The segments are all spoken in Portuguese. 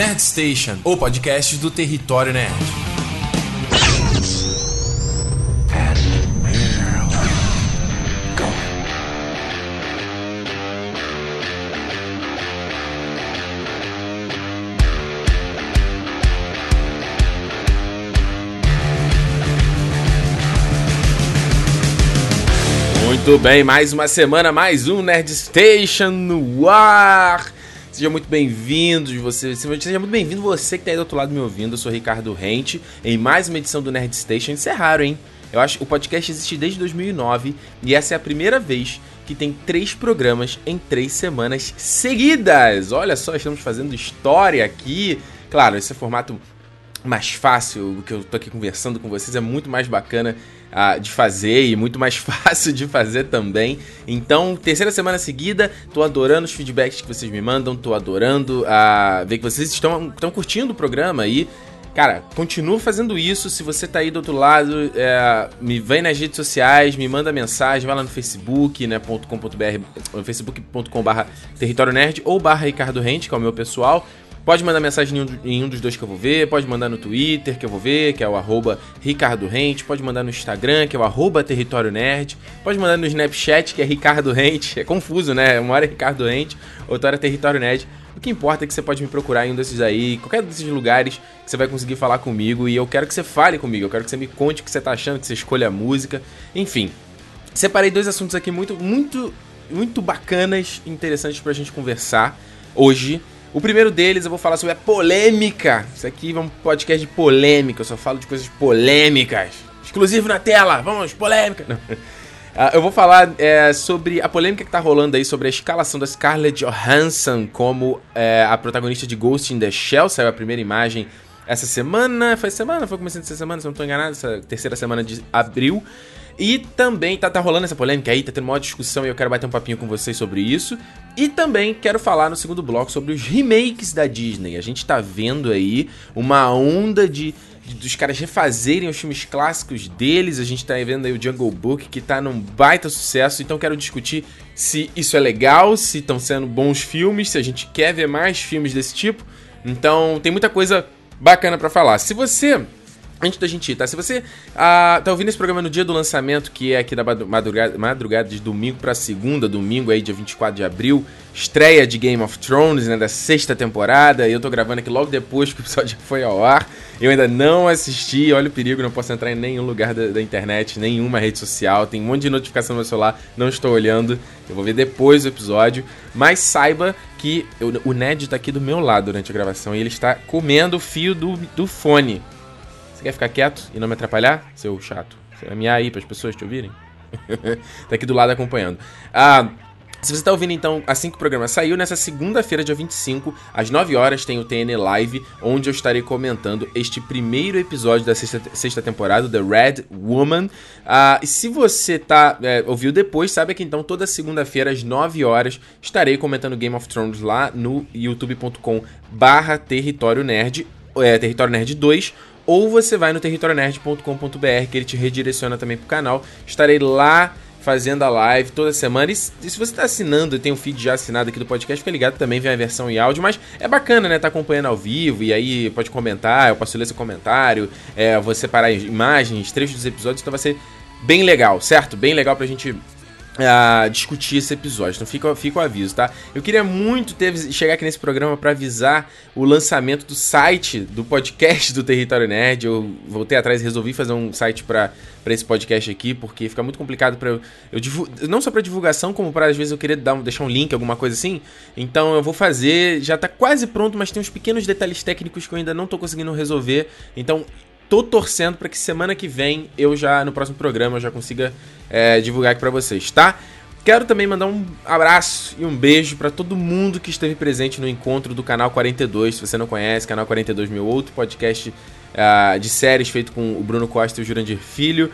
Nerd Station, o podcast do Território Nerd. Muito bem, mais uma semana, mais um Nerd Station no ar. Seja muito bem-vindo, você, seja muito bem-vindo você que está aí do outro lado me ouvindo. Eu sou Ricardo Rente, em mais uma edição do Nerd Station. Isso é raro, hein? Eu acho que o podcast existe desde 2009 e essa é a primeira vez que tem três programas em três semanas seguidas. Olha só, estamos fazendo história aqui. Claro, esse é formato mais fácil, que eu tô aqui conversando com vocês é muito mais bacana de fazer e muito mais fácil de fazer também. Então, terceira semana seguida, tô adorando os feedbacks que vocês me mandam, tô adorando uh, ver que vocês estão, estão curtindo o programa e. Cara, continua fazendo isso. Se você tá aí do outro lado, é, me vem nas redes sociais, me manda mensagem, vai lá no Facebook, né, .com.br, facebook.com barra território nerd ou barra Ricardo Rente, que é o meu pessoal. Pode mandar mensagem em um, em um, dos dois que eu vou ver, pode mandar no Twitter, que eu vou ver, que é o arroba Ricardo Rente, pode mandar no Instagram, que é o arroba Território Nerd, pode mandar no Snapchat, que é Ricardo Rente, é confuso, né? Uma hora é Ricardo Rente, outra hora é Território Nerd. O que importa é que você pode me procurar em um desses aí, qualquer desses lugares que você vai conseguir falar comigo e eu quero que você fale comigo, eu quero que você me conte o que você tá achando, que você escolha a música, enfim. Separei dois assuntos aqui muito, muito, muito bacanas, interessantes pra gente conversar hoje. O primeiro deles eu vou falar sobre a polêmica. Isso aqui é um podcast de polêmica. Eu só falo de coisas polêmicas. Exclusivo na tela. Vamos, polêmica. Uh, eu vou falar é, sobre a polêmica que tá rolando aí sobre a escalação da Scarlett Johansson como é, a protagonista de Ghost in the Shell. Saiu a primeira imagem essa semana. Foi semana? Foi começando essa semana, se não tô enganado. Essa terceira semana de abril. E também tá, tá rolando essa polêmica aí, tá tendo uma discussão e eu quero bater um papinho com vocês sobre isso. E também quero falar no segundo bloco sobre os remakes da Disney. A gente tá vendo aí uma onda de, dos caras refazerem os filmes clássicos deles. A gente tá vendo aí o Jungle Book que tá num baita sucesso. Então quero discutir se isso é legal, se estão sendo bons filmes, se a gente quer ver mais filmes desse tipo. Então tem muita coisa bacana para falar. Se você Antes da gente ir, tá? Se você ah, tá ouvindo esse programa no dia do lançamento, que é aqui da madrugada, madrugada de domingo para segunda, domingo aí, dia 24 de abril, estreia de Game of Thrones, né, da sexta temporada, e eu tô gravando aqui logo depois que o episódio foi ao ar. Eu ainda não assisti, olha o perigo, não posso entrar em nenhum lugar da, da internet, nenhuma rede social, tem um monte de notificação no meu celular, não estou olhando, eu vou ver depois do episódio, mas saiba que eu, o Ned tá aqui do meu lado durante a gravação e ele está comendo o fio do, do fone. Você quer ficar quieto e não me atrapalhar, seu chato? Você vai miar aí para as pessoas te ouvirem? tá aqui do lado acompanhando. Ah, se você está ouvindo, então, assim que o programa saiu, nessa segunda-feira, dia 25, às 9 horas, tem o TN Live, onde eu estarei comentando este primeiro episódio da sexta, sexta temporada, The Red Woman. Ah, e se você tá, é, ouviu depois, sabe que então toda segunda-feira, às 9 horas, estarei comentando Game of Thrones lá no youtube.com barra Território Nerd, é, Território Nerd 2, ou você vai no territorionerd.com.br que ele te redireciona também pro canal. Estarei lá fazendo a live toda semana. E se você está assinando e tem um feed já assinado aqui do podcast, fica ligado também, vem a versão em áudio. Mas é bacana, né? Tá acompanhando ao vivo e aí pode comentar, eu posso ler seu comentário, é, vou separar imagens, trechos dos episódios, então vai ser bem legal, certo? Bem legal pra gente a discutir esse episódio. Então fica, fica o aviso, tá? Eu queria muito ter, chegar aqui nesse programa para avisar o lançamento do site do podcast do Território Nerd. Eu voltei atrás e resolvi fazer um site para esse podcast aqui, porque fica muito complicado para eu, eu não só para divulgação, como para às vezes eu querer dar, deixar um link, alguma coisa assim. Então eu vou fazer, já tá quase pronto, mas tem uns pequenos detalhes técnicos que eu ainda não tô conseguindo resolver. Então tô torcendo para que semana que vem eu já, no próximo programa, eu já consiga é, divulgar aqui para vocês, tá? Quero também mandar um abraço e um beijo para todo mundo que esteve presente no encontro do Canal 42. Se você não conhece, Canal 42, meu outro podcast uh, de séries feito com o Bruno Costa e o Jurandir Filho.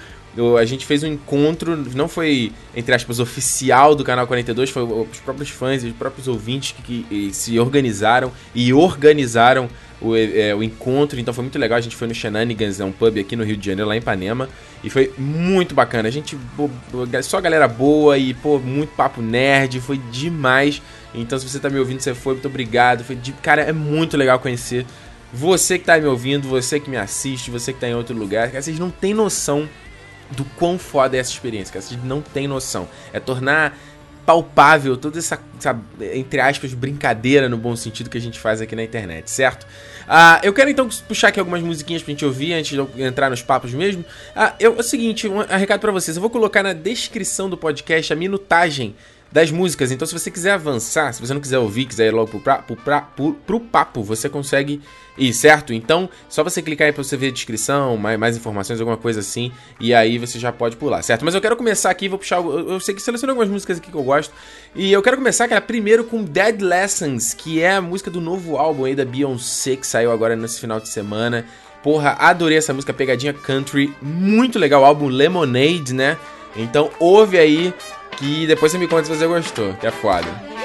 a gente fez um encontro, não foi, entre aspas, oficial do Canal 42, foi os próprios fãs e os próprios ouvintes que, que se organizaram e organizaram o, é, o, encontro, então foi muito legal. A gente foi no Shenanigans, é um pub aqui no Rio de Janeiro, lá em Ipanema, e foi muito bacana. A gente, só galera boa e, pô, muito papo nerd, foi demais. Então, se você tá me ouvindo, você foi, muito obrigado. Foi de, cara, é muito legal conhecer você que tá me ouvindo, você que me assiste, você que tá em outro lugar. Cara, vocês não têm noção do quão foda é essa experiência, cara. Vocês não têm noção. É tornar palpável toda essa, essa, entre aspas, brincadeira no bom sentido que a gente faz aqui na internet, certo? Uh, eu quero então puxar aqui algumas musiquinhas pra gente ouvir antes de eu entrar nos papos mesmo. Uh, eu, é o seguinte, um, recado para vocês. Eu vou colocar na descrição do podcast a minutagem das músicas. Então, se você quiser avançar, se você não quiser ouvir, quiser ir logo pro, pra, pro, pra, pro, pro papo, você consegue ir, certo? Então, só você clicar aí pra você ver a descrição, mais, mais informações, alguma coisa assim, e aí você já pode pular, certo? Mas eu quero começar aqui, vou puxar. Eu, eu sei que selecionei algumas músicas aqui que eu gosto, e eu quero começar, cara, primeiro com Dead Lessons, que é a música do novo álbum aí da Beyoncé, que saiu agora nesse final de semana. Porra, adorei essa música, pegadinha country, muito legal, o álbum Lemonade, né? Então ouve aí que depois você me conta se você gostou, que é foda.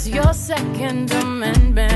It's your second amendment.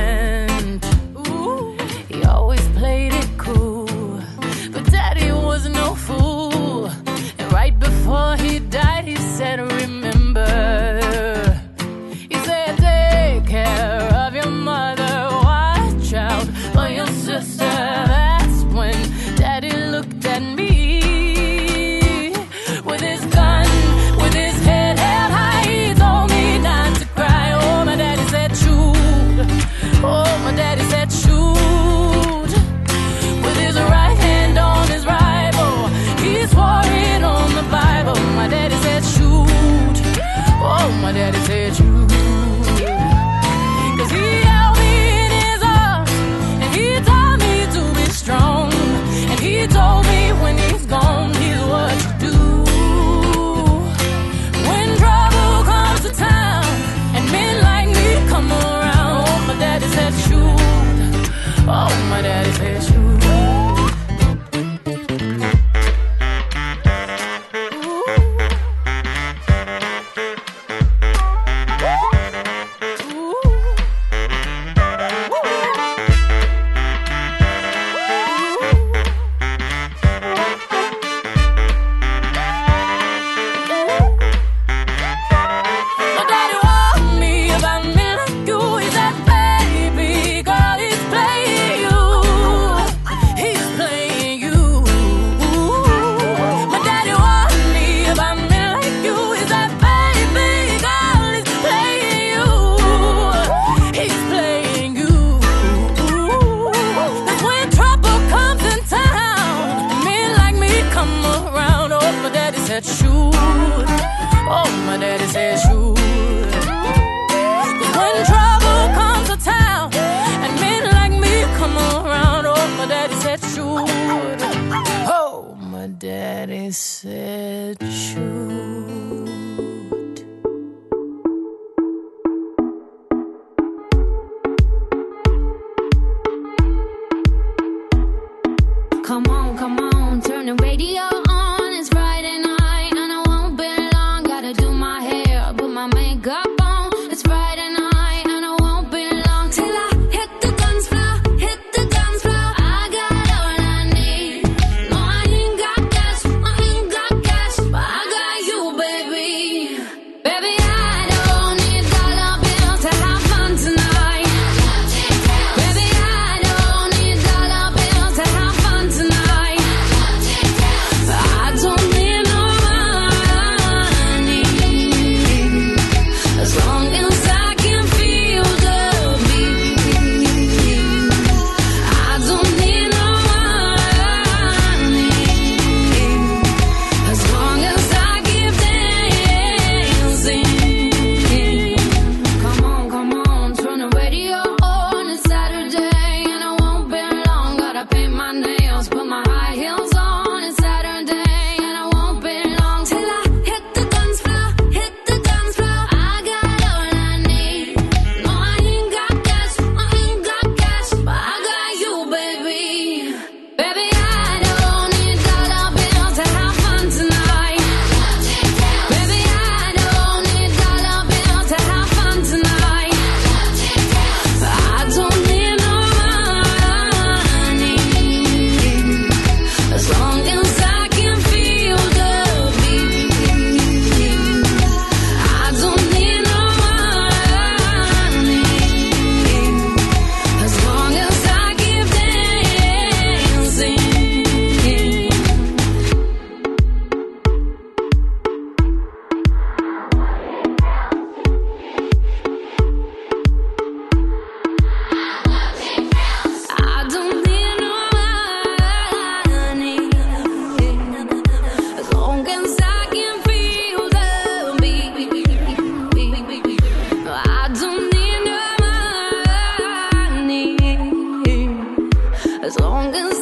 As long as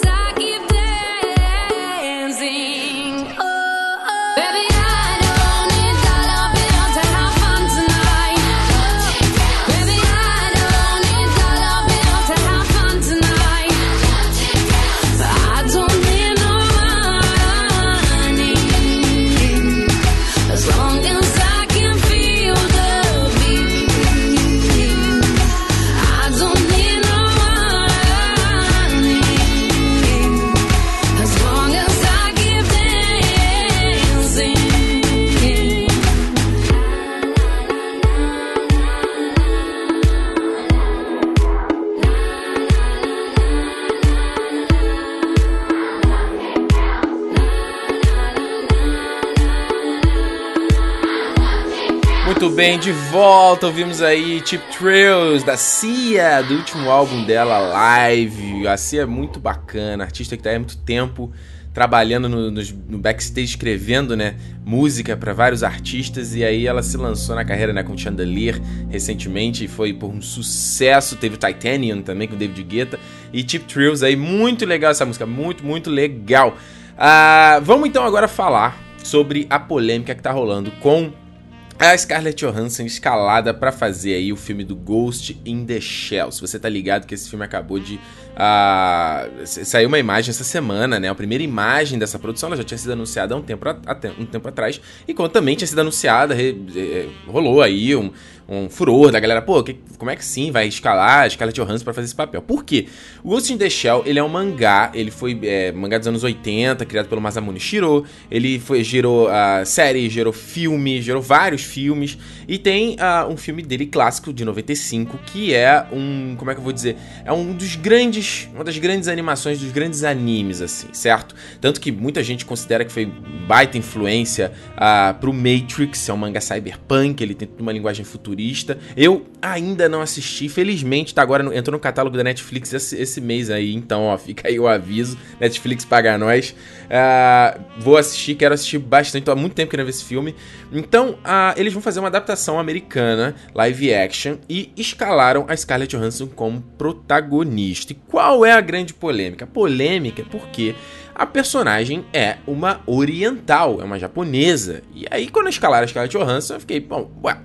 bem, de volta, ouvimos aí Cheap Thrills da Cia, do último álbum dela, Live. A Cia é muito bacana, artista que tá há muito tempo trabalhando no, nos- no backstage, escrevendo né, música para vários artistas, e aí ela se lançou na carreira né, com Chandelier recentemente, e foi por um sucesso, teve o Titanium também com David Guetta, e Cheap Thrills aí, muito legal essa música, muito, muito legal. Ah, vamos então agora falar sobre a polêmica que tá rolando com a Scarlett Johansson escalada pra fazer aí o filme do Ghost in the Shell. Se você tá ligado que esse filme acabou de sa- saiu uma imagem essa semana, né? A primeira imagem dessa produção ela já tinha sido anunciada há um tempo, um tempo atrás e quando também tinha sido anunciada re- eh, rolou aí um, um furor da galera, pô, que- como é que sim vai escalar a Scarlett Johansson pra fazer esse papel? Por quê? O Ghost in the Shell, ele é um mangá, ele foi é, mangá dos anos 80, criado pelo Masamune Shiro, ele foi, gerou a série, gerou filme, gerou vários filmes, e tem ah, um filme dele clássico, de 95, que é um, como é que eu vou dizer, é um dos grandes, uma das grandes animações, dos grandes animes, assim, certo? Tanto que muita gente considera que foi baita influência ah, pro Matrix, é um mangá cyberpunk, ele tem uma linguagem futurista, Eu ainda não assisti, felizmente, tá agora no, entrou no catálogo da Netflix esse, esse, mês aí, então, ó, fica aí o aviso. Netflix paga nós. Uh, vou assistir, quero assistir bastante, tô há muito tempo querendo ver esse filme. Então, uh, eles vão fazer uma adaptação americana, live action, e escalaram a Scarlett Johansson como protagonista. E qual é a grande polêmica? Polêmica é porque a personagem é uma oriental, é uma japonesa. E aí, quando escalaram a Scarlett Johansson, eu fiquei, bom, ué,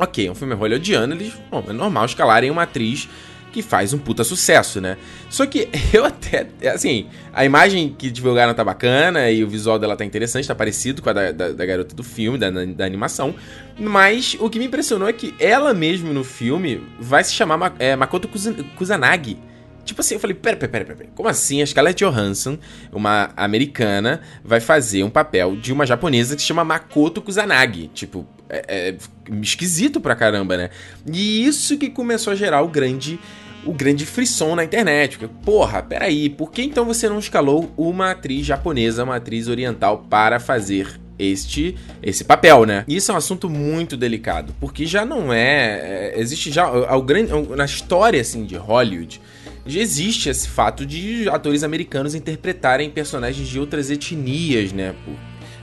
ok, é um filme hollywoodiano, eles, bom, é normal escalarem uma atriz que faz um puta sucesso, né? Só que eu até, assim, a imagem que divulgaram tá bacana e o visual dela tá interessante, tá parecido com a da, da, da garota do filme, da, da, animação, mas o que me impressionou é que ela mesmo no filme vai se chamar é, Makoto Kusanagi. Tipo assim, eu falei, pera, pera, pera, pera, como assim a Scarlett Johansson, uma americana, vai fazer um papel de uma japonesa que se chama Makoto Kusanagi? Tipo, é, é esquisito pra caramba, né? E isso que começou a gerar o grande o grande frisson na internet. Porque, porra, peraí, por que então você não escalou uma atriz japonesa, uma atriz oriental para fazer este esse papel, né? Isso é um assunto muito delicado, porque já não é, é existe já ao grande na história assim de Hollywood já existe esse fato de atores americanos interpretarem personagens de outras etnias, né?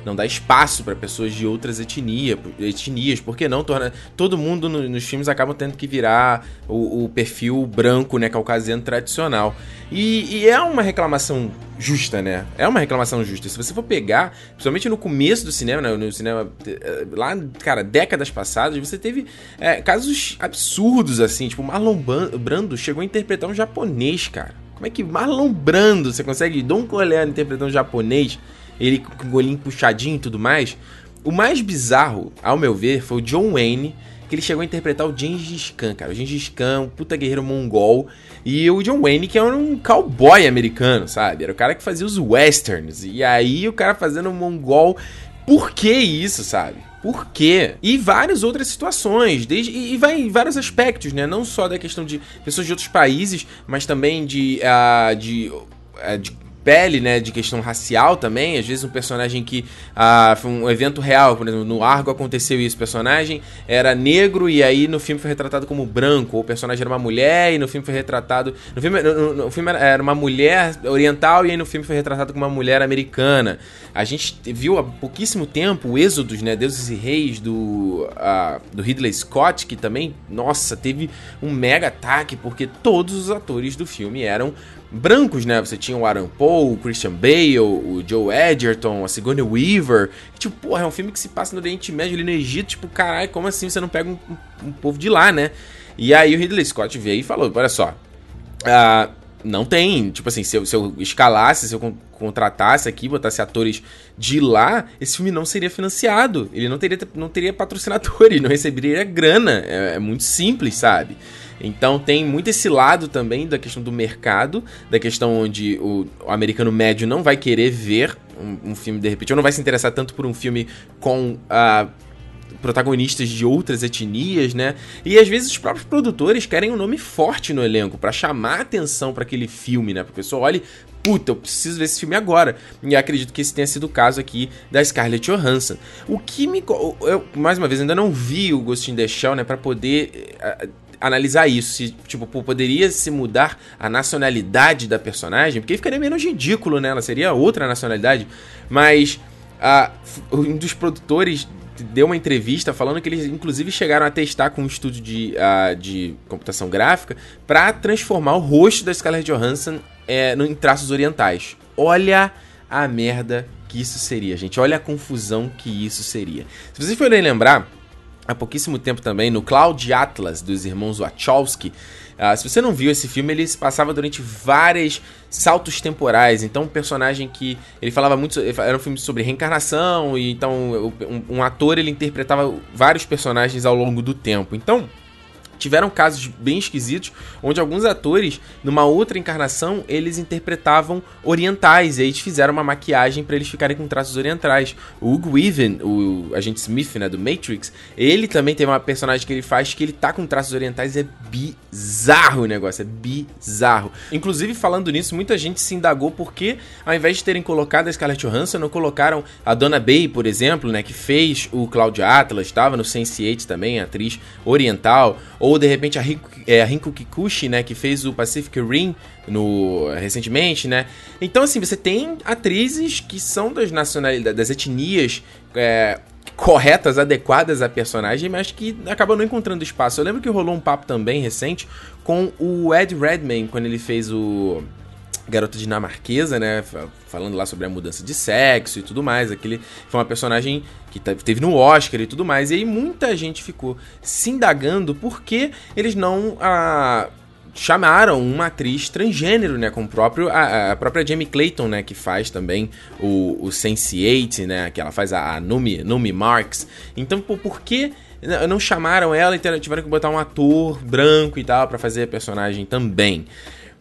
Não dá espaço para pessoas de outras etnia, etnias, porque não torna todo mundo no, nos filmes acaba tendo que virar o, o, perfil branco, né, caucasiano tradicional. E, e, é uma reclamação justa, né? É uma reclamação justa. Se você for pegar, principalmente no começo do cinema, né, no cinema eh, lá, cara, décadas passadas, você teve é, casos absurdos assim, tipo Marlon Brando chegou a interpretar um japonês, cara. Como é que Marlon Brando, você consegue Don Corleone interpretar um japonês? Ele com o golinho puxadinho e tudo mais. O mais bizarro, ao meu ver, foi o John Wayne, que ele chegou a interpretar o Gengis Khan, cara. O Gengis Khan, um puta guerreiro mongol. E o John Wayne, que era um cowboy americano, sabe? Era o cara que fazia os westerns. E aí o cara fazendo um mongol. Por que isso, sabe? Por quê? E várias outras situações, desde, e, vai em vários aspectos, né? Não só da questão de pessoas de outros países, mas também de, uh, de, uh, de pele, né, de questão racial também. Às vezes um personagem que ah, foi um evento real, por exemplo, no Argo aconteceu isso. O personagem era negro e aí no filme foi retratado como branco. Ou o personagem era uma mulher e no filme foi retratado. No filme, no, no filme era uma mulher oriental e aí no filme foi retratado como uma mulher americana. A gente viu há pouquíssimo tempo o Êxodos, né, Deuses e Reis do, uh, do Ridley Scott, que também, nossa, teve um mega ataque porque todos os atores do filme eram brancos, né? Você tinha o Aaron Paul, o Christian Bale, o Joe Edgerton, a Sigourney Weaver. E, tipo, porra, é um filme que se passa no Oriente Médio, ali no Egito. Tipo, caralho, como assim você não pega um, um, um povo de lá, né? E aí o Ridley Scott veio e falou, olha só, uh, não tem, tipo assim, se eu, se eu escalasse, se eu contratasse aqui, botasse atores de lá, esse filme não seria financiado. Ele não teria, não teria patrocinadores, não receberia grana. É, é muito simples, sabe? Então tem muito esse lado também da questão do mercado, da questão onde o, o americano médio não vai querer ver um, um, filme de repente, ou não vai se interessar tanto por um filme com a. Uh, protagonistas de outras etnias, né? E às vezes os próprios produtores querem um nome forte no elenco para chamar atenção para aquele filme, né? Para pessoa olhe, puta, eu preciso ver esse filme agora. E acredito que esse tenha sido o caso aqui da Scarlett Johansson. O que me eu mais uma vez ainda não vi o Ghost in the Shell, né, para poder uh, analisar isso. Se, tipo, poderia se mudar a nacionalidade da personagem, porque ficaria menos ridículo, né? Ela seria outra nacionalidade. Mas uh, um dos produtores deu uma entrevista falando que eles inclusive chegaram a testar com um estúdio de, uh, de computação gráfica para transformar o rosto da Scarlett Johansson é, em traços orientais. Olha a merda que isso seria, gente. Olha a confusão que isso seria. Se vocês forem lembrar, há pouquíssimo tempo também, no Cloud Atlas dos irmãos Wachowski. Uh, se você não viu esse filme, ele se passava durante vários saltos temporais. Então, um personagem que ele falava muito, era um filme sobre reencarnação e então um, um ator ele interpretava vários personagens ao longo do tempo. Então, tiveram casos bem esquisitos, onde alguns atores, numa outra encarnação, eles interpretavam orientais, e aí fizeram uma maquiagem para eles ficarem com traços orientais. O Hugo Weaving, o agente Smith, né, do Matrix, ele também tem uma personagem que ele faz que ele tá com traços orientais, é bizarro o negócio, é bizarro. Inclusive, falando nisso, muita gente se indagou porque, ao invés de terem colocado a Scarlett Johansson, não colocaram a Donna Bay, por exemplo, né, que fez o Cloud Atlas, estava no Sense8 também, atriz oriental, ou de repente a Rinko, é, a Rinko Kikuchi, né, que fez o Pacific Rim no recentemente, né? Então assim, você tem atrizes que são das nacionalidades, das etnias é, corretas, adequadas à personagem, mas que acabam não encontrando espaço. Eu lembro que rolou um papo também recente com o Ed Redmayne quando ele fez o garota dinamarquesa, né? Falando lá sobre a mudança de sexo e tudo mais. Aquele foi uma personagem que teve no Oscar e tudo mais. E aí muita gente ficou se indagando por que eles não ah, chamaram uma atriz transgênero, né? Com o próprio, a, a, própria Jamie Clayton, né? Que faz também o, o Sense8, né? Que ela faz a, a Numi, Numi Marks. Então, por, que não chamaram ela e tiveram que botar um ator branco e tal para fazer a personagem também?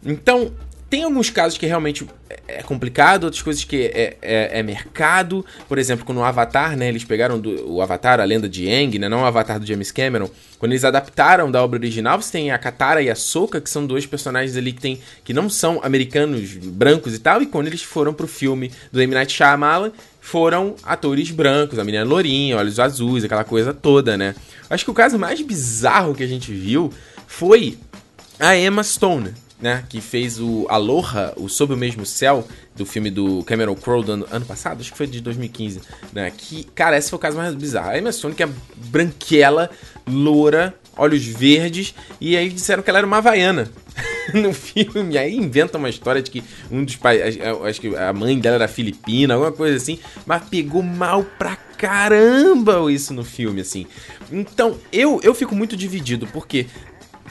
Então, tem alguns casos que realmente é complicado, outras coisas que é, é, é mercado. Por exemplo, quando o Avatar, né? Eles pegaram do, o Avatar, a lenda de Aang, né? Não o Avatar do James Cameron. Quando eles adaptaram da obra original, você tem a Katara e a Sokka, que são dois personagens ali que, tem, que não são americanos brancos e tal. E quando eles foram pro filme do M. Night Shyamalan, foram atores brancos, a menina lourinha, olhos azuis, aquela coisa toda, né? Acho que o caso mais bizarro que a gente viu foi a Emma Stone, né, que fez o Aloha, o Sob o Mesmo Céu, do filme do Cameron Crowe do ano, ano, passado, acho que foi de 2015, né, que, cara, esse foi o caso mais bizarro. A Emma que é branquela, loura, olhos verdes, e aí disseram que ela era uma havaiana no filme. Aí inventa uma história de que um dos pais, acho que a mãe dela era filipina, alguma coisa assim, mas pegou mal pra caramba isso no filme, assim. Então, eu, eu fico muito dividido, porque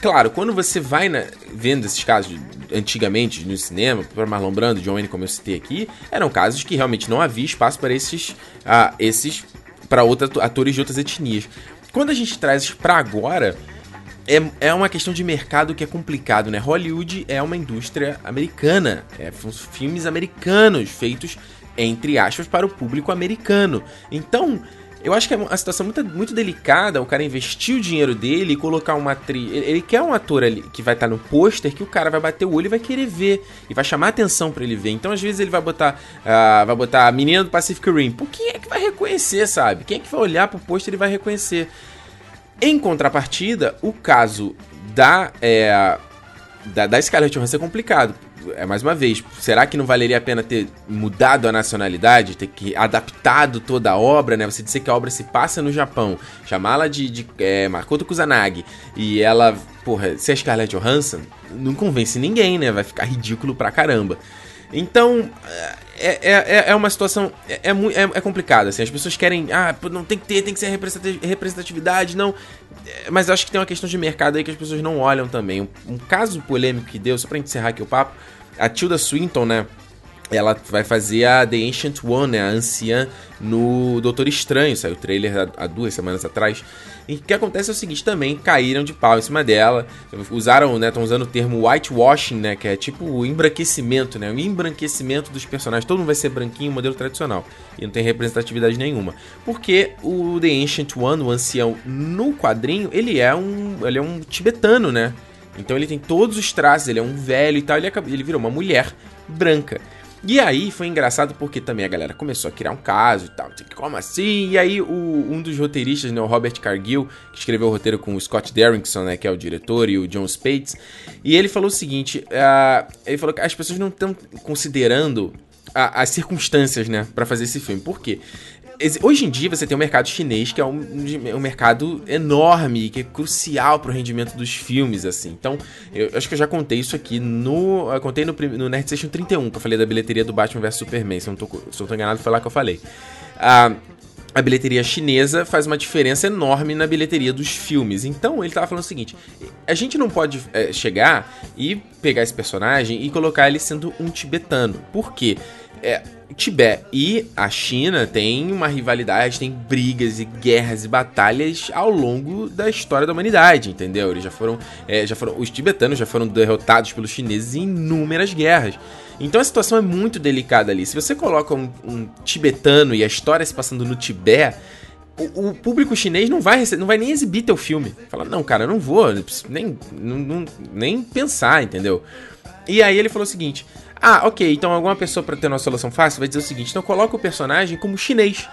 Claro, quando você vai na, vendo esses casos antigamente no cinema, para Marlon Brando, John Wayne, como eu citei aqui, eram casos que realmente não havia espaço para esses, esses para outros atores de outras etnias. Quando a gente traz isso para agora, é, é uma questão de mercado que é complicado, né? Hollywood é uma indústria americana, é, filmes americanos feitos entre aspas para o público americano. Então, eu acho que é uma situação muito, muito delicada o cara investir o dinheiro dele e colocar uma atriz. Ele, ele quer um ator ali que vai estar no pôster que o cara vai bater o olho e vai querer ver. E vai chamar atenção para ele ver. Então, às vezes, ele vai botar. Uh, vai botar a menina do Pacific Rim. Por quem é que vai reconhecer, sabe? Quem é que vai olhar pro pôster e vai reconhecer? Em contrapartida, o caso da. É, da, da Scarlett Johansson é complicado é mais uma vez, será que não valeria a pena ter mudado a nacionalidade, ter que adaptado toda a obra, né? Você dizer que a obra se passa no Japão, chamá-la de, de é, Makoto Kusanagi e ela, porra, ser a Scarlett Johansson, não convence ninguém, né? Vai ficar ridículo pra caramba. Então, é, é, é, é uma situação. É, é, é, complicada, assim. As pessoas querem. Ah, não tem que ter, tem que ser representatividade, não. É, mas eu acho que tem uma questão de mercado aí que as pessoas não olham também. Um, um caso polêmico que deu, só pra encerrar aqui o papo, a Tilda Swinton, né? Ela vai fazer a The Ancient One, né? A anciã no Doutor Estranho. Saiu o trailer há duas semanas atrás. E o que acontece é o seguinte, também caíram de pau em cima dela. Usaram, né? Estão usando o termo whitewashing, né? Que é tipo o embranquecimento, né? O embranquecimento dos personagens. Todo mundo vai ser branquinho, modelo tradicional. E não tem representatividade nenhuma. Porque o The Ancient One, o ancião, no quadrinho, ele é um. Ele é um tibetano, né? Então ele tem todos os traços, ele é um velho e tal, ele, ele virou uma mulher branca. E aí foi engraçado porque também a galera começou a criar um caso e tal. Como assim? E aí o, um dos roteiristas, né, o Robert Cargill, que escreveu o roteiro com o Scott Derrickson, né, que é o diretor, e o John Spates, e ele falou o seguinte: uh, ele falou que as pessoas não estão considerando a, as circunstâncias, né, para fazer esse filme. Por quê? Hoje em dia você tem um mercado chinês que é um, um mercado enorme, que é crucial para o rendimento dos filmes, assim. Então, eu acho que eu já contei isso aqui no. Eu contei no, no Nerd Station 31, que eu falei da bilheteria do Batman vs Superman. Se eu não tô, enganado, foi lá que eu falei. Ah, a bilheteria chinesa faz uma diferença enorme na bilheteria dos filmes. Então ele tava falando o seguinte: a gente não pode é, chegar e pegar esse personagem e colocar ele sendo um tibetano. Por quê? É, Tibete e a China têm uma rivalidade, tem brigas e guerras e batalhas ao longo da história da humanidade, entendeu? Eles já foram, é, já foram, os tibetanos já foram derrotados pelos chineses em inúmeras guerras. Então a situação é muito delicada ali. Se você coloca um, um tibetano e a história se passando no Tibete, o, o, público chinês não vai, não vai nem exibir teu filme. Fala, não, cara, não vou nem, não, nem pensar, entendeu? E aí ele falou o seguinte: ah, ok, então alguma pessoa para ter uma solução fácil vai dizer o seguinte: então coloca o personagem como chinês.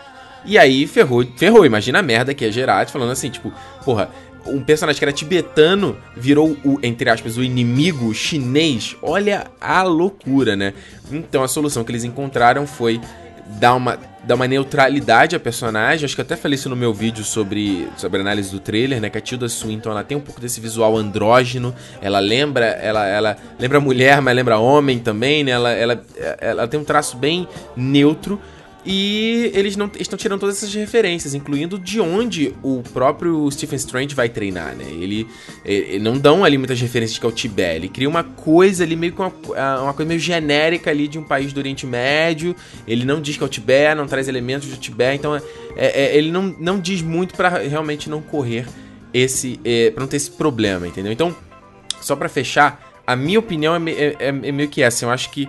E aí ferrou, ferrou, imagina a merda que é Gerard falando assim, tipo, porra, um personagem que era tibetano virou o, entre aspas, o inimigo chinês. Olha a loucura, né? Então a solução que eles encontraram foi dar uma, dar uma neutralidade à personagem. Acho que até falei isso no meu vídeo sobre, sobre análise do trailer, né? Que a Tilda Swinton ela tem um pouco desse visual andrógeno. Ela lembra, ela, ela lembra mulher, mas lembra homem também, né? Ela, ela, ela tem um traço bem neutro. E eles não estão tirando todas essas referências, incluindo de onde o próprio Stephen Strange vai treinar, né? Ele, ele não dão ali muitas referências que é o Tibete. Ele cria uma coisa ali, meio que uma, ah, uma coisa meio genérica ali de um país do Oriente Médio. Ele não diz que é o Tibete, não traz elementos do Tibete. Então, é, é, ele não, não diz muito para realmente não correr esse. É, pra não ter esse problema, entendeu? Então, só para fechar, a minha opinião é, é, é, é meio que essa. Eu acho que.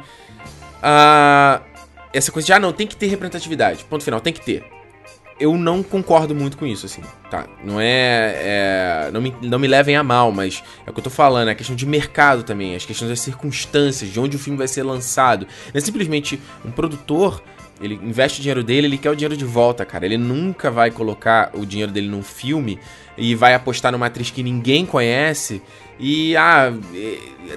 Uh, essa coisa de, ah, não, tem que ter representatividade. Ponto final, tem que ter. Eu não concordo muito com isso, assim, tá? Não é. é não, me, não me levem a mal, mas é o que eu tô falando, é a questão de mercado também, as questões das circunstâncias, de onde o filme vai ser lançado. Não é simplesmente um produtor ele investe o dinheiro dele, ele quer o dinheiro de volta, cara. Ele nunca vai colocar o dinheiro dele num filme e vai apostar numa atriz que ninguém conhece e ah,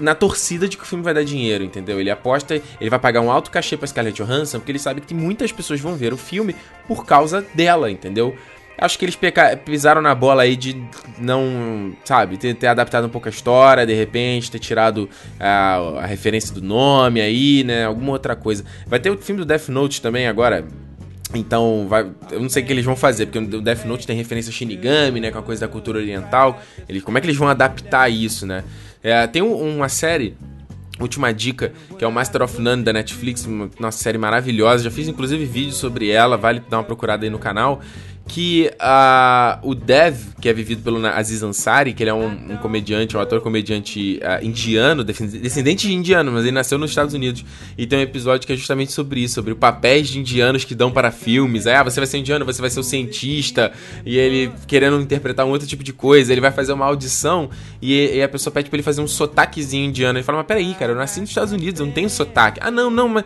na torcida de que o filme vai dar dinheiro, entendeu? Ele aposta, ele vai pagar um alto cachê pra Scarlett Johansson porque ele sabe que muitas pessoas vão ver o filme por causa dela, entendeu? Acho que eles pisaram na bola aí de não, sabe, ter, ter, adaptado um pouco a história, de repente, ter tirado a, a referência do nome aí, né? Alguma outra coisa. Vai ter o filme do Death Note também agora, então, vai, eu não sei o que eles vão fazer, porque o Death Note tem referência a Shinigami, né, com a coisa da cultura oriental. Ele, como é que eles vão adaptar isso, né? É, tem um, uma série, última dica, que é o Master of None da Netflix, uma série maravilhosa. Já fiz inclusive vídeo sobre ela, vale dar uma procurada aí no canal que uh, o Dev, que é vivido pelo Aziz Ansari, que ele é um, um comediante, um ator comediante uh, indiano, descendente de indiano, mas ele nasceu nos Estados Unidos. E tem um episódio que é justamente sobre isso, sobre papéis de indianos que dão para filmes. Aí, ah, você vai ser indiano, você vai ser o cientista, e ele querendo interpretar um outro tipo de coisa, ele vai fazer uma audição e, e a pessoa pede pra ele fazer um sotaquezinho indiano. Ele fala, mas peraí, cara, eu nasci nos Estados Unidos, eu não tenho sotaque. Ah, não, não, mas.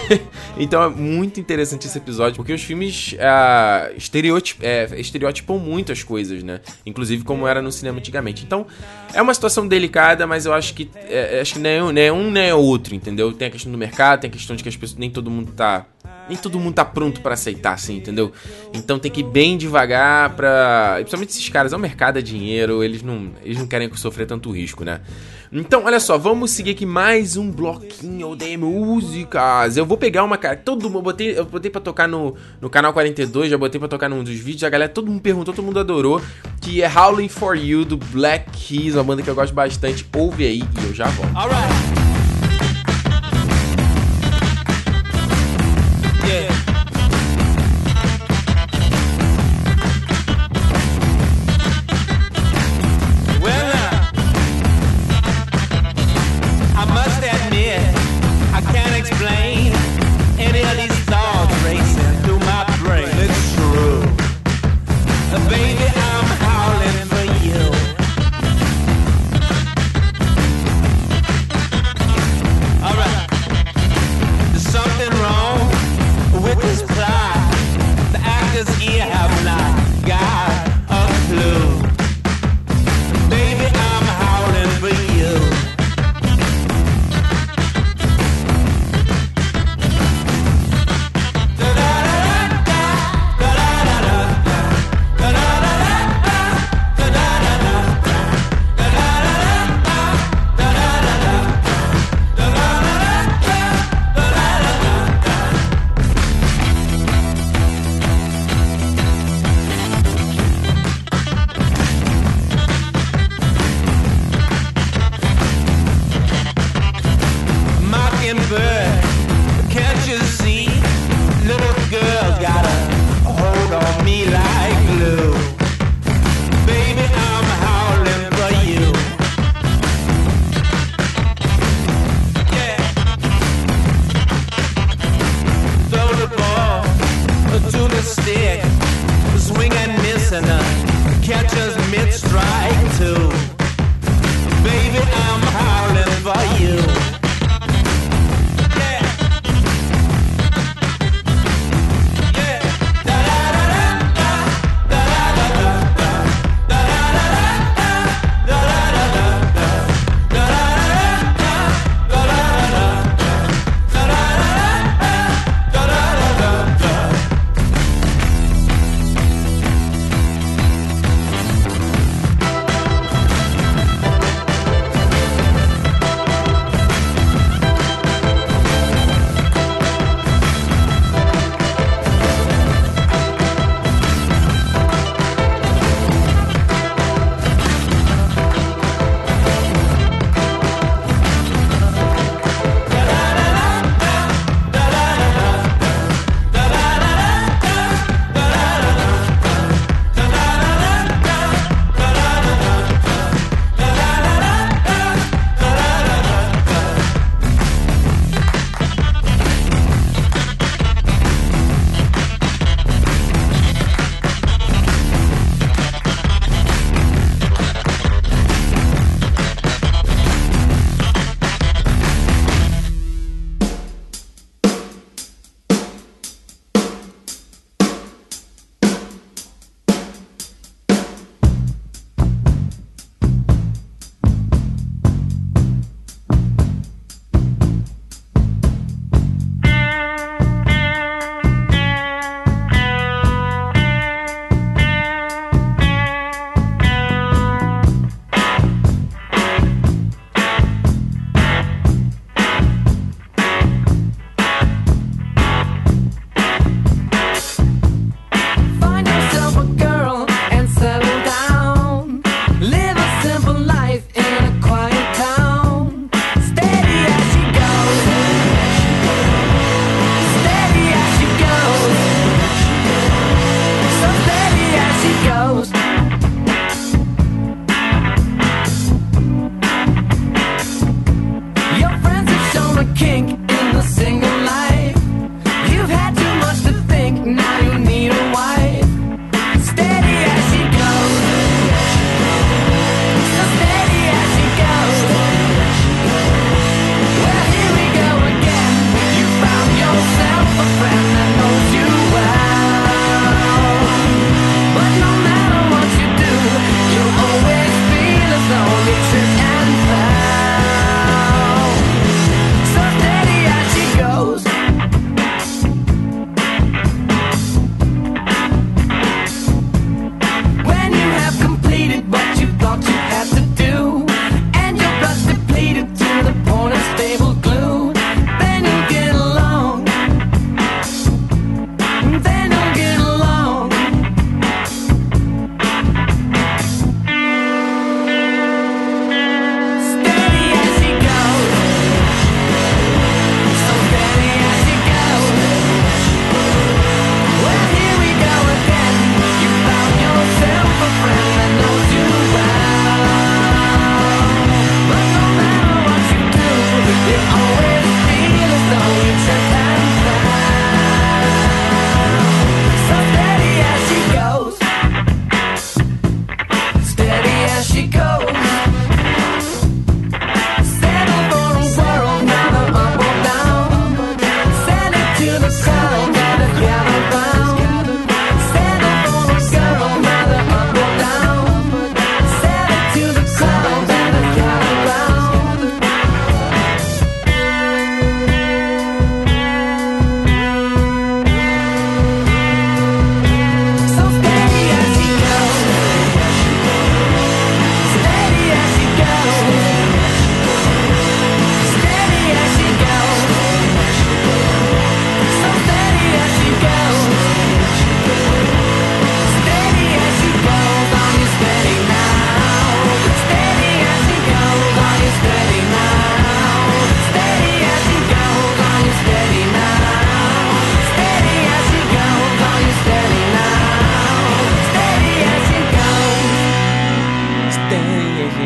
então é muito interessante esse episódio, porque os filmes uh, estereotip, é, estereotipam muito as coisas, né? Inclusive como era no cinema antigamente. Então, é uma situação delicada, mas eu acho que é, acho que nem, nem um nem outro, entendeu? Tem a questão do mercado, tem a questão de que as pessoas, nem todo mundo tá nem todo mundo tá pronto para aceitar, assim, entendeu? Então tem que ir bem devagar pra. Principalmente esses caras, é o mercado, é dinheiro, eles não, eles não querem sofrer tanto risco, né? Então, olha só, vamos seguir aqui mais um bloquinho de músicas. Eu vou pegar uma cara. Todo mundo. Eu botei, eu botei pra tocar no, no canal 42, já botei pra tocar num dos vídeos. A galera, todo mundo perguntou, todo mundo adorou. Que é Howling for You do Black Keys, uma banda que eu gosto bastante. Ouve aí e eu já volto. Alright. yeah.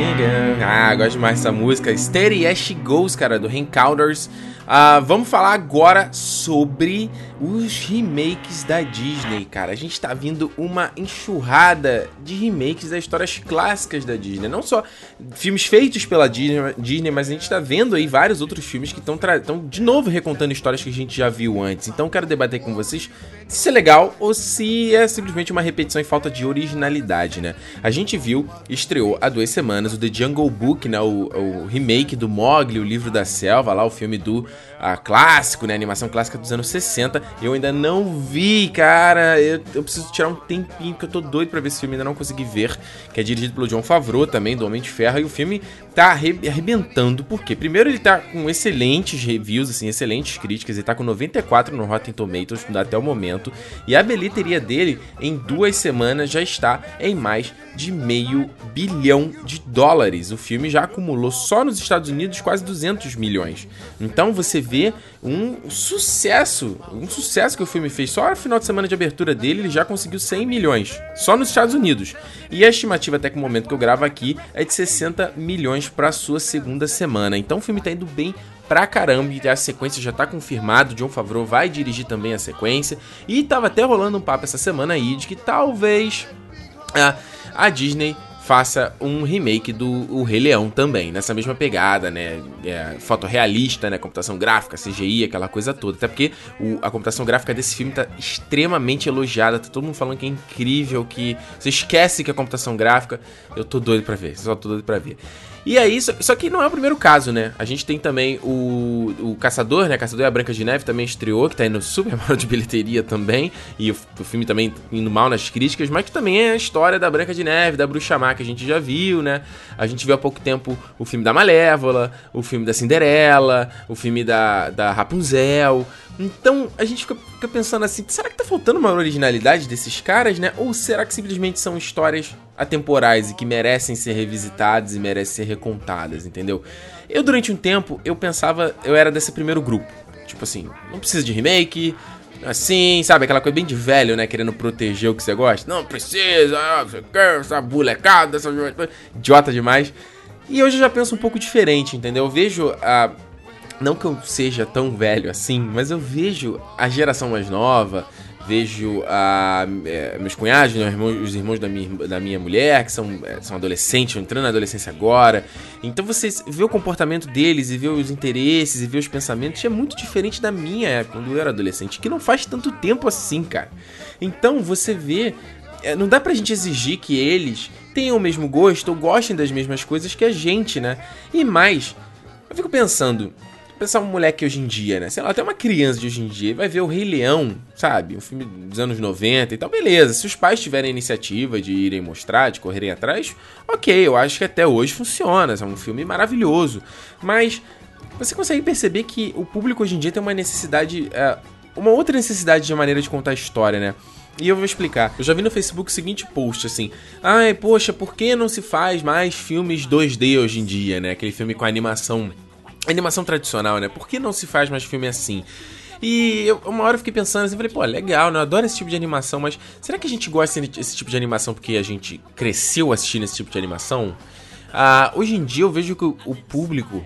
again. Ah, gosto demais dessa música. Steady As She Goes, cara, do Encounters. Ah, vamos falar agora sobre os remakes da Disney, cara. A gente tá vindo uma enxurrada de remakes das histórias clássicas da Disney. Não só filmes feitos pela Disney, mas a gente tá vendo aí vários outros filmes que estão de novo recontando histórias que a gente já viu antes. Então quero debater com vocês se isso é legal ou se é simplesmente uma repetição e falta de originalidade, né? A gente viu, estreou há duas semanas o The Jungle Book, né? O, o remake do Mogli, o livro da selva, lá o filme do a clássico, né? Animação clássica dos anos 60. Eu ainda não vi, cara. Eu, eu, preciso tirar um tempinho, porque eu tô doido pra ver esse filme, ainda não consegui ver. Que é dirigido pelo John Favreau também, do Homem de Ferro. E o filme tá arrebentando. Por quê? Primeiro, ele tá com excelentes reviews, assim, excelentes críticas. Ele tá com 94 no Rotten Tomatoes até o momento. E a bilheteria dele, em duas semanas, já está em mais de meio bilhão de dólares. O filme já acumulou só nos Estados Unidos quase 200 milhões. Então você um sucesso, um sucesso que o filme fez. Só no final de semana de abertura dele, ele já conseguiu 100 milhões, só nos Estados Unidos. E a estimativa até que o momento que eu gravo aqui é de 60 milhões para sua segunda semana. Então o filme tá indo bem pra caramba e a sequência já tá confirmado. John Favreau vai dirigir também a sequência. E tava até rolando um papo essa semana aí de que talvez a, a Disney faça um remake do o Rei Leão também, nessa mesma pegada, né? É, fotorrealista, né? Computação gráfica, CGI, aquela coisa toda. Até porque o, a computação gráfica desse filme tá extremamente elogiada, tá todo mundo falando que é incrível, que você esquece que é computação gráfica. Eu tô doido pra ver, só tô doido pra ver. E aí, só, só, que não é o primeiro caso, né? A gente tem também o, o Caçador, né? Caçador e a Branca de Neve também estreou, que tá indo super mal de bilheteria também. E o, o, filme também indo mal nas críticas, mas que também é a história da Branca de Neve, da Bruxa Má, que a gente já viu, né? A gente viu há pouco tempo o filme da Malévola, o filme da Cinderela, o filme da, da Rapunzel. Então a gente fica, fica, pensando assim: será que tá faltando uma originalidade desses caras, né? Ou será que simplesmente são histórias atemporais e que merecem ser revisitadas e merecem ser recontadas, entendeu? Eu, durante um tempo, eu pensava, eu era desse primeiro grupo. Tipo assim, não precisa de remake, assim, sabe? Aquela coisa bem de velho, né? Querendo proteger o que você gosta. Não precisa, ah, essa bulecada, essa idiota demais. E hoje eu já penso um pouco diferente, entendeu? Eu vejo a. Não que eu seja tão velho assim, mas eu vejo a geração mais nova, vejo a, é, meus cunhados, né, os irmãos da minha, da minha mulher, que são, é, são adolescentes, entrando na adolescência agora. Então você vê o comportamento deles e vê os interesses e vê os pensamentos é muito diferente da minha época, quando eu era adolescente, que não faz tanto tempo assim, cara. Então você vê. É, não dá pra gente exigir que eles tenham o mesmo gosto ou gostem das mesmas coisas que a gente, né? E mais, eu fico pensando, pensar um moleque hoje em dia, né? Sei lá, até uma criança de hoje em dia vai ver o Rei Leão, sabe? Um filme dos anos 90 e tal, beleza. Se os pais tiverem iniciativa de irem mostrar, de correrem atrás, ok, eu acho que até hoje funciona. É um filme maravilhoso. Mas você consegue perceber que o público hoje em dia tem uma necessidade. É, uma outra necessidade de maneira de contar a história, né? E eu vou explicar. Eu já vi no Facebook o seguinte post assim: "Ai, poxa, por que não se faz mais filmes 2D hoje em dia, né? Aquele filme com animação animação tradicional, né? Por que não se faz mais filme assim? E eu, uma hora eu fiquei pensando assim, falei, pô, legal, né? Eu adoro esse tipo de animação, mas será que a gente gosta desse tipo de animação porque a gente cresceu assistindo esse tipo de animação? Ah, hoje em dia eu vejo que o, público.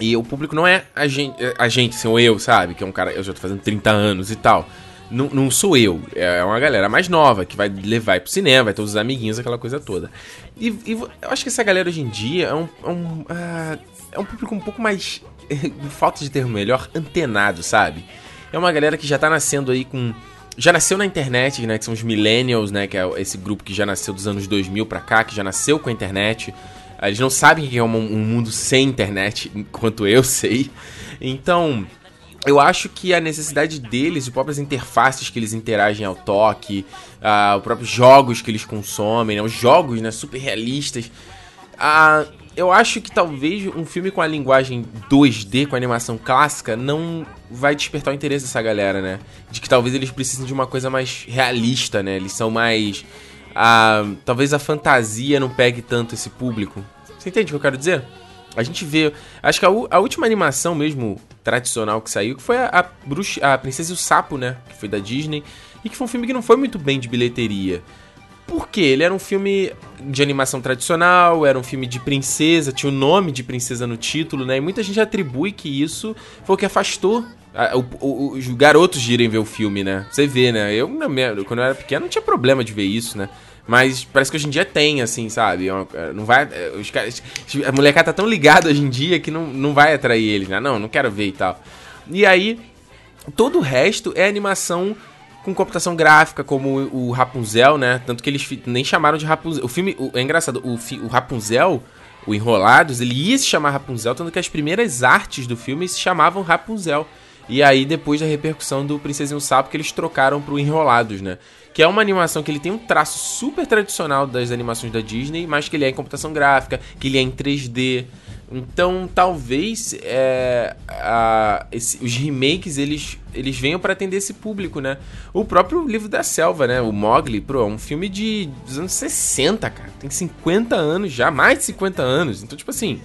E o público não é a gente, a gente, assim, ou eu, sabe? Que é um cara, eu já tô fazendo 30 anos e tal. Não, não sou eu, é uma galera mais nova que vai levar pro cinema, vai ter os amiguinhos, aquela coisa toda. E, e eu acho que essa galera hoje em dia é um. É um, ah, é um público um pouco mais. falta de termo melhor, antenado, sabe? É uma galera que já tá nascendo aí com. Já nasceu na internet, né? Que são os millennials, né? Que é esse grupo que já nasceu dos anos 2000 pra cá, que já nasceu com a internet. Eles não sabem que é um, um mundo sem internet, enquanto eu sei. Então, eu acho que a necessidade deles, as próprias interfaces que eles interagem ao toque, uh, os próprios jogos que eles consomem, né, os jogos né, super realistas. Uh, eu acho que talvez um filme com a linguagem 2D, com animação clássica, não vai despertar o interesse dessa galera, né? De que talvez eles precisem de uma coisa mais realista, né? Eles são mais. Uh, talvez a fantasia não pegue tanto esse público. Você entende o que eu quero dizer? A gente vê. Acho que a, a, última animação mesmo tradicional que saiu, que foi a, a, Bruxa, a Princesa e o Sapo, né? Que foi da Disney. E que foi um filme que não foi muito bem de bilheteria. Porque ele era um filme de animação tradicional, era um filme de princesa, tinha o nome de princesa no título, né? E muita gente atribui que isso foi o que afastou o- o- os garotos de irem ver o filme, né? Você vê, né? Eu, quando eu era pequeno, não tinha problema de ver isso, né? Mas parece que hoje em dia tem, assim, sabe? É é, Não vai. é, Os caras, a molecada tá tão ligada hoje em dia que não, não vai atrair eles, né? Não, não quero ver e tal. E aí, todo o resto é animação com computação gráfica, como o Rapunzel, né? Tanto que eles nem chamaram de Rapunzel. O filme. o- é engraçado, o, o Rapunzel, o Enrolados, ele ia se chamar Rapunzel, tanto que as primeiras artes do filme se chamavam Rapunzel. E aí, depois da repercussão do Princesinha e o Sapo, que eles trocaram pro Enrolados, né? Que é uma animação que ele tem um traço super tradicional das animações da Disney, mas que ele é em computação gráfica, que ele é em 3D. Então, talvez é, a- esse- os remakes eles, eles venham para atender esse público, né? O próprio livro da selva, né? O Mogli, pro, é um filme de dos anos 60, cara. Tem 50 anos já, mais de 50 anos. Então, tipo assim,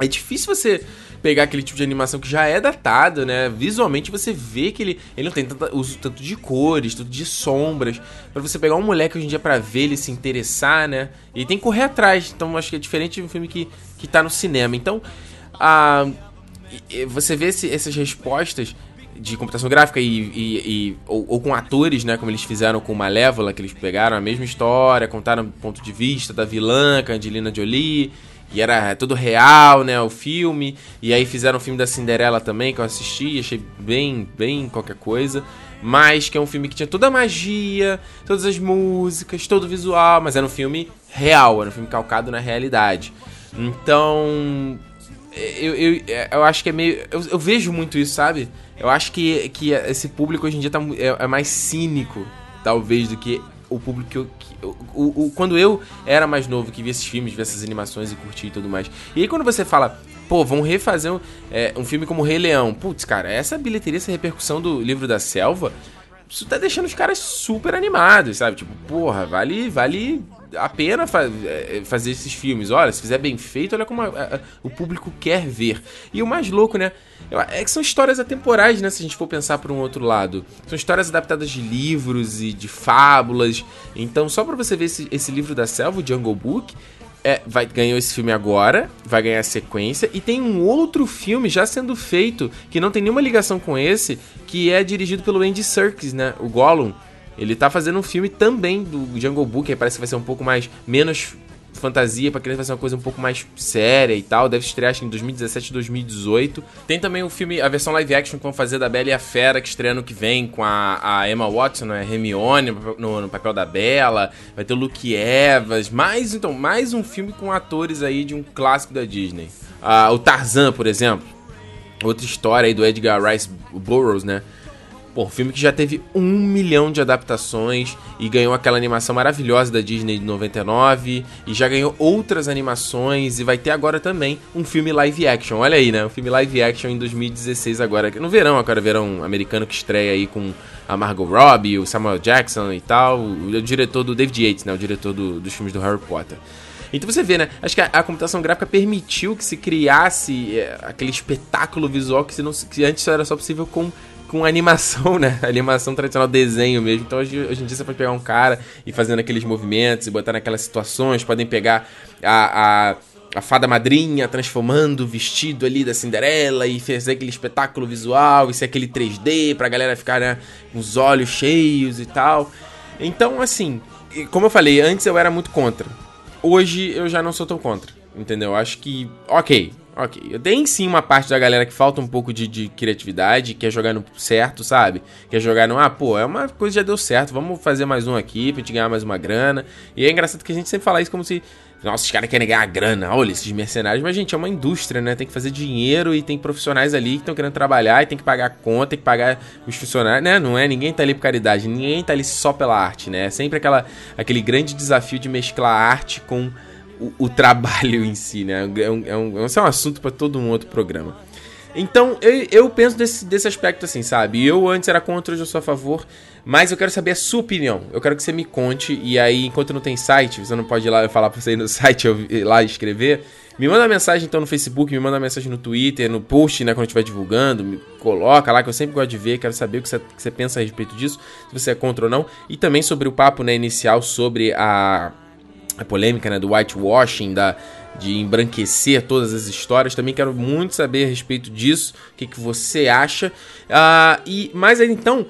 é difícil você pegar aquele tipo de animação que já é datado, né? Visualmente você vê que ele, ele não tem tanta, uso tanto de cores, tanto de sombras. Pra você pegar um moleque hoje em dia pra ver ele se interessar, né? Ele tem que correr atrás. Então acho que é diferente de um filme que, que tá no cinema. Então, a, e- e você vê esse- essas respostas de computação gráfica e, e- e- ou, ou com atores, né, como eles fizeram com Malévola, que eles pegaram a mesma história, contaram o ponto de vista da vilã, Angelina Jolie, e era tudo real, né, o filme, e aí fizeram o filme da Cinderela também, que eu assisti, achei bem, bem qualquer coisa, mas que é um filme que tinha toda a magia, todas as músicas, todo o visual, mas era um filme real, era um filme calcado na realidade. Então, eu, eu, eu acho que é meio. Eu, eu vejo muito isso, sabe? Eu acho que, que esse público hoje em dia tá, é, é mais cínico, talvez, do que o público que eu. que- o, o- quando eu era mais novo, que via esses filmes, via essas animações e curtia e tudo mais. E aí quando você fala, pô, vão refazer um, é, um filme como Rei Leão. Putz, cara, essa bilheteria, essa repercussão do livro da selva. Isso tá deixando os caras super animados, sabe? Tipo, porra, vale, vale a pena fa- eh, fazer esses filmes. Olha, se fizer bem feito, olha como a- a- o público quer ver. E o mais louco, né? É que são histórias atemporais, né? Se a gente for pensar por um outro lado. São histórias adaptadas de livros e de fábulas. Então, só pra você ver esse, esse livro da selva, o Jungle Book, é, vai, ganhou esse filme agora, vai ganhar sequência, e tem um outro filme já sendo feito, que não tem nenhuma ligação com esse, que é dirigido pelo Andy Serkis, né? O Gollum. Ele tá fazendo um filme também do Jungle Book, aí parece que vai ser um pouco mais. menos fantasia, pra criança vai ser uma coisa um pouco mais séria e tal. Deve estrear acho que em 2017 2018. Tem também o filme, a versão live action que vão fazer da Bela e a Fera, que estreia ano que vem, com a, a Emma Watson, né? Hermione no, no papel da Bela. Vai ter o Luke Evans. Mais, então, mais um filme com atores aí de um clássico da Disney. Ah, o Tarzan, por exemplo. Outra história aí do Edgar Rice Burroughs, né? Pô, um filme que já teve um milhão de adaptações e ganhou aquela animação maravilhosa da Disney de 99 e já ganhou outras animações e vai ter agora também um filme live action. Olha aí, né? Um filme live action em 2016 agora, no verão, agora verão americano que estreia aí com a Margot Robbie, o Samuel Jackson e tal, o, diretor do David Yates, né? O diretor do- dos filmes do Harry Potter. Então você vê, né? Acho que a, a computação gráfica permitiu que se criasse é, aquele espetáculo visual que, não, que antes era só possível com, com animação, né? Animação tradicional, desenho mesmo. Então hoje, hoje em dia você pode pegar um cara e fazendo aqueles movimentos e botar naquelas situações. Podem pegar a, a, a fada madrinha transformando o vestido ali da Cinderela e fazer aquele espetáculo visual e ser aquele 3D pra galera ficar né, com os olhos cheios e tal. Então, assim, como eu falei, antes eu era muito contra hoje eu já não sou tão contra, entendeu? Acho que, ok, ok. Tem sim uma parte da galera que falta um pouco de, de criatividade, quer jogar no certo, sabe? Quer jogar no, ah, pô, é uma coisa que já deu certo, vamos fazer mais um aqui pra gente ganhar mais uma grana. E é engraçado que a gente sempre fala isso como se, nossa, os caras querem ganhar grana, olha esses mercenários. Mas, gente, é uma indústria, né? Tem que fazer dinheiro e tem profissionais ali que estão querendo trabalhar e tem que pagar a conta, tem que pagar os funcionários, né? Não é? Ninguém tá ali por caridade, ninguém tá ali só pela arte, né? É sempre aquela, aquele grande desafio de mesclar arte com o, o trabalho em si, né? É um, é um, é um assunto para todo um outro programa. Então, eu, eu penso desse, desse aspecto assim, sabe? Eu antes era contra, hoje eu sou a favor. Mas eu quero saber a sua opinião. Eu quero que você me conte. E aí, enquanto não tem site, você não pode ir lá falar pra você ir no site eu ir lá escrever. Me manda mensagem então no Facebook, me manda mensagem no Twitter, no post, né, quando estiver divulgando, me coloca lá que eu sempre gosto de ver, quero saber o que você, que você pensa a respeito disso, se você é contra ou não, e também sobre o papo, né, inicial sobre a, a polêmica, né, do whitewashing, da, de embranquecer todas as histórias, também quero muito saber a respeito disso, o que, que você acha, Ah, e, mas então...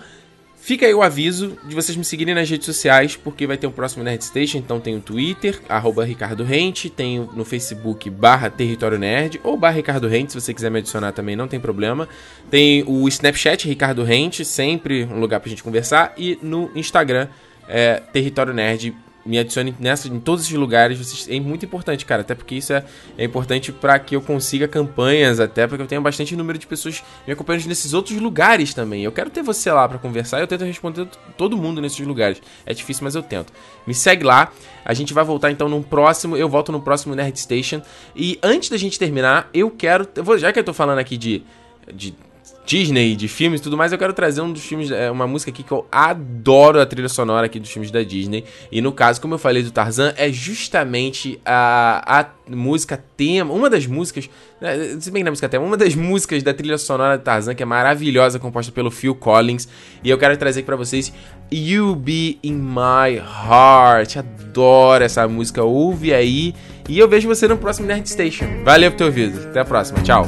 Fica aí o aviso de vocês me seguirem nas redes sociais, porque vai ter um próximo Nerd Station. Então tem o Twitter, arroba Ricardo Rente, tem o- no Facebook barra Território Nerd, ou barra Ricardo Rente, se você quiser me adicionar também, não tem problema. Tem o Snapchat Ricardo Rente, sempre um lugar pra gente conversar. E no Instagram, é, Território Nerd. Me adicione nessa, em todos esses lugares. É muito importante, cara. Até porque isso é, é importante pra que eu consiga campanhas, até porque eu tenho bastante número de pessoas me acompanhando nesses outros lugares também. Eu quero ter você lá pra conversar eu tento responder todo mundo nesses lugares. É difícil, mas eu tento. Me segue lá. A gente vai voltar então num próximo. Eu volto no próximo Nerd Station. E antes da gente terminar, eu quero. já que eu tô falando aqui de. de Disney, de filmes e tudo mais, eu quero trazer um dos filmes, é, uma música aqui que eu adoro a trilha sonora aqui dos filmes da Disney. E no caso, como eu falei do Tarzan, é justamente a, a música tema, uma das músicas, né, se bem que não é música tema, uma das músicas da trilha sonora do Tarzan, que é maravilhosa, composta pelo Phil Collins. E eu quero trazer aqui pra vocês You Be In My Heart. Adoro essa música, ouve aí. E eu vejo você no próximo Nerd Station. Valeu por ter ouvido. Até a próxima. Tchau.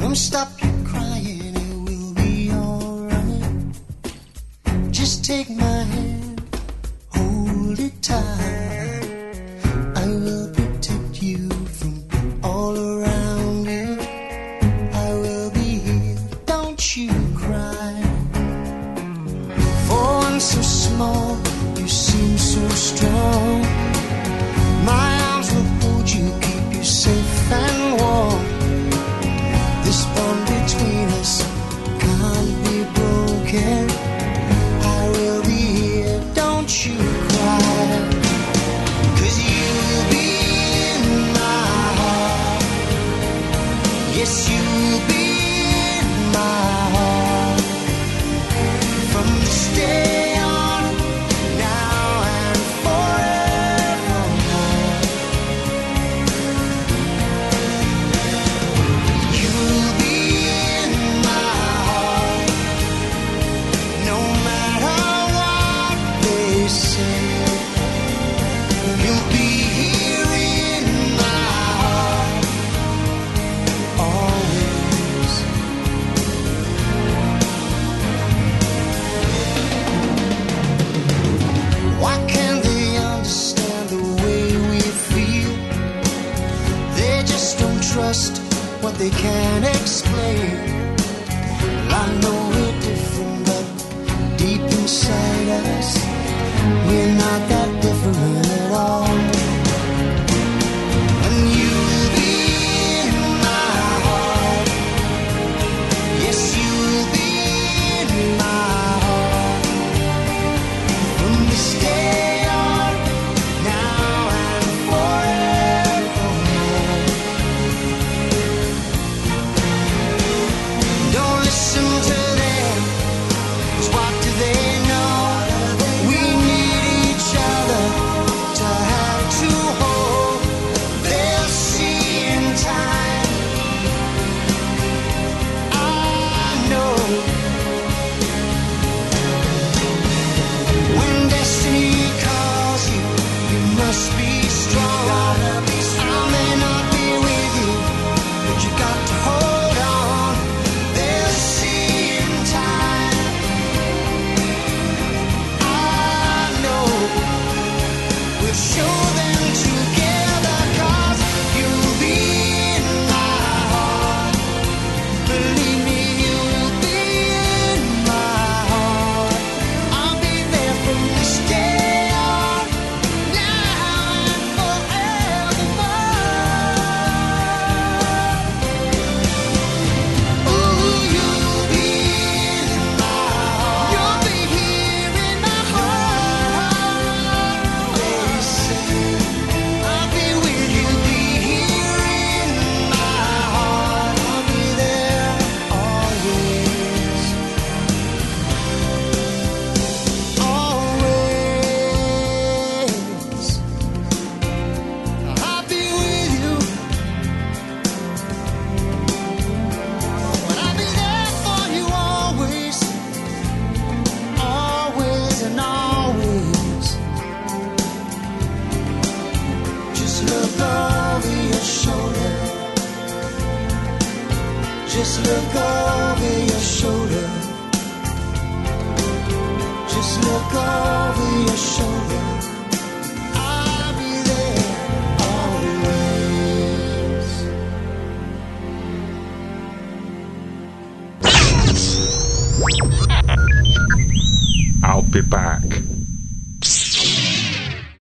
Show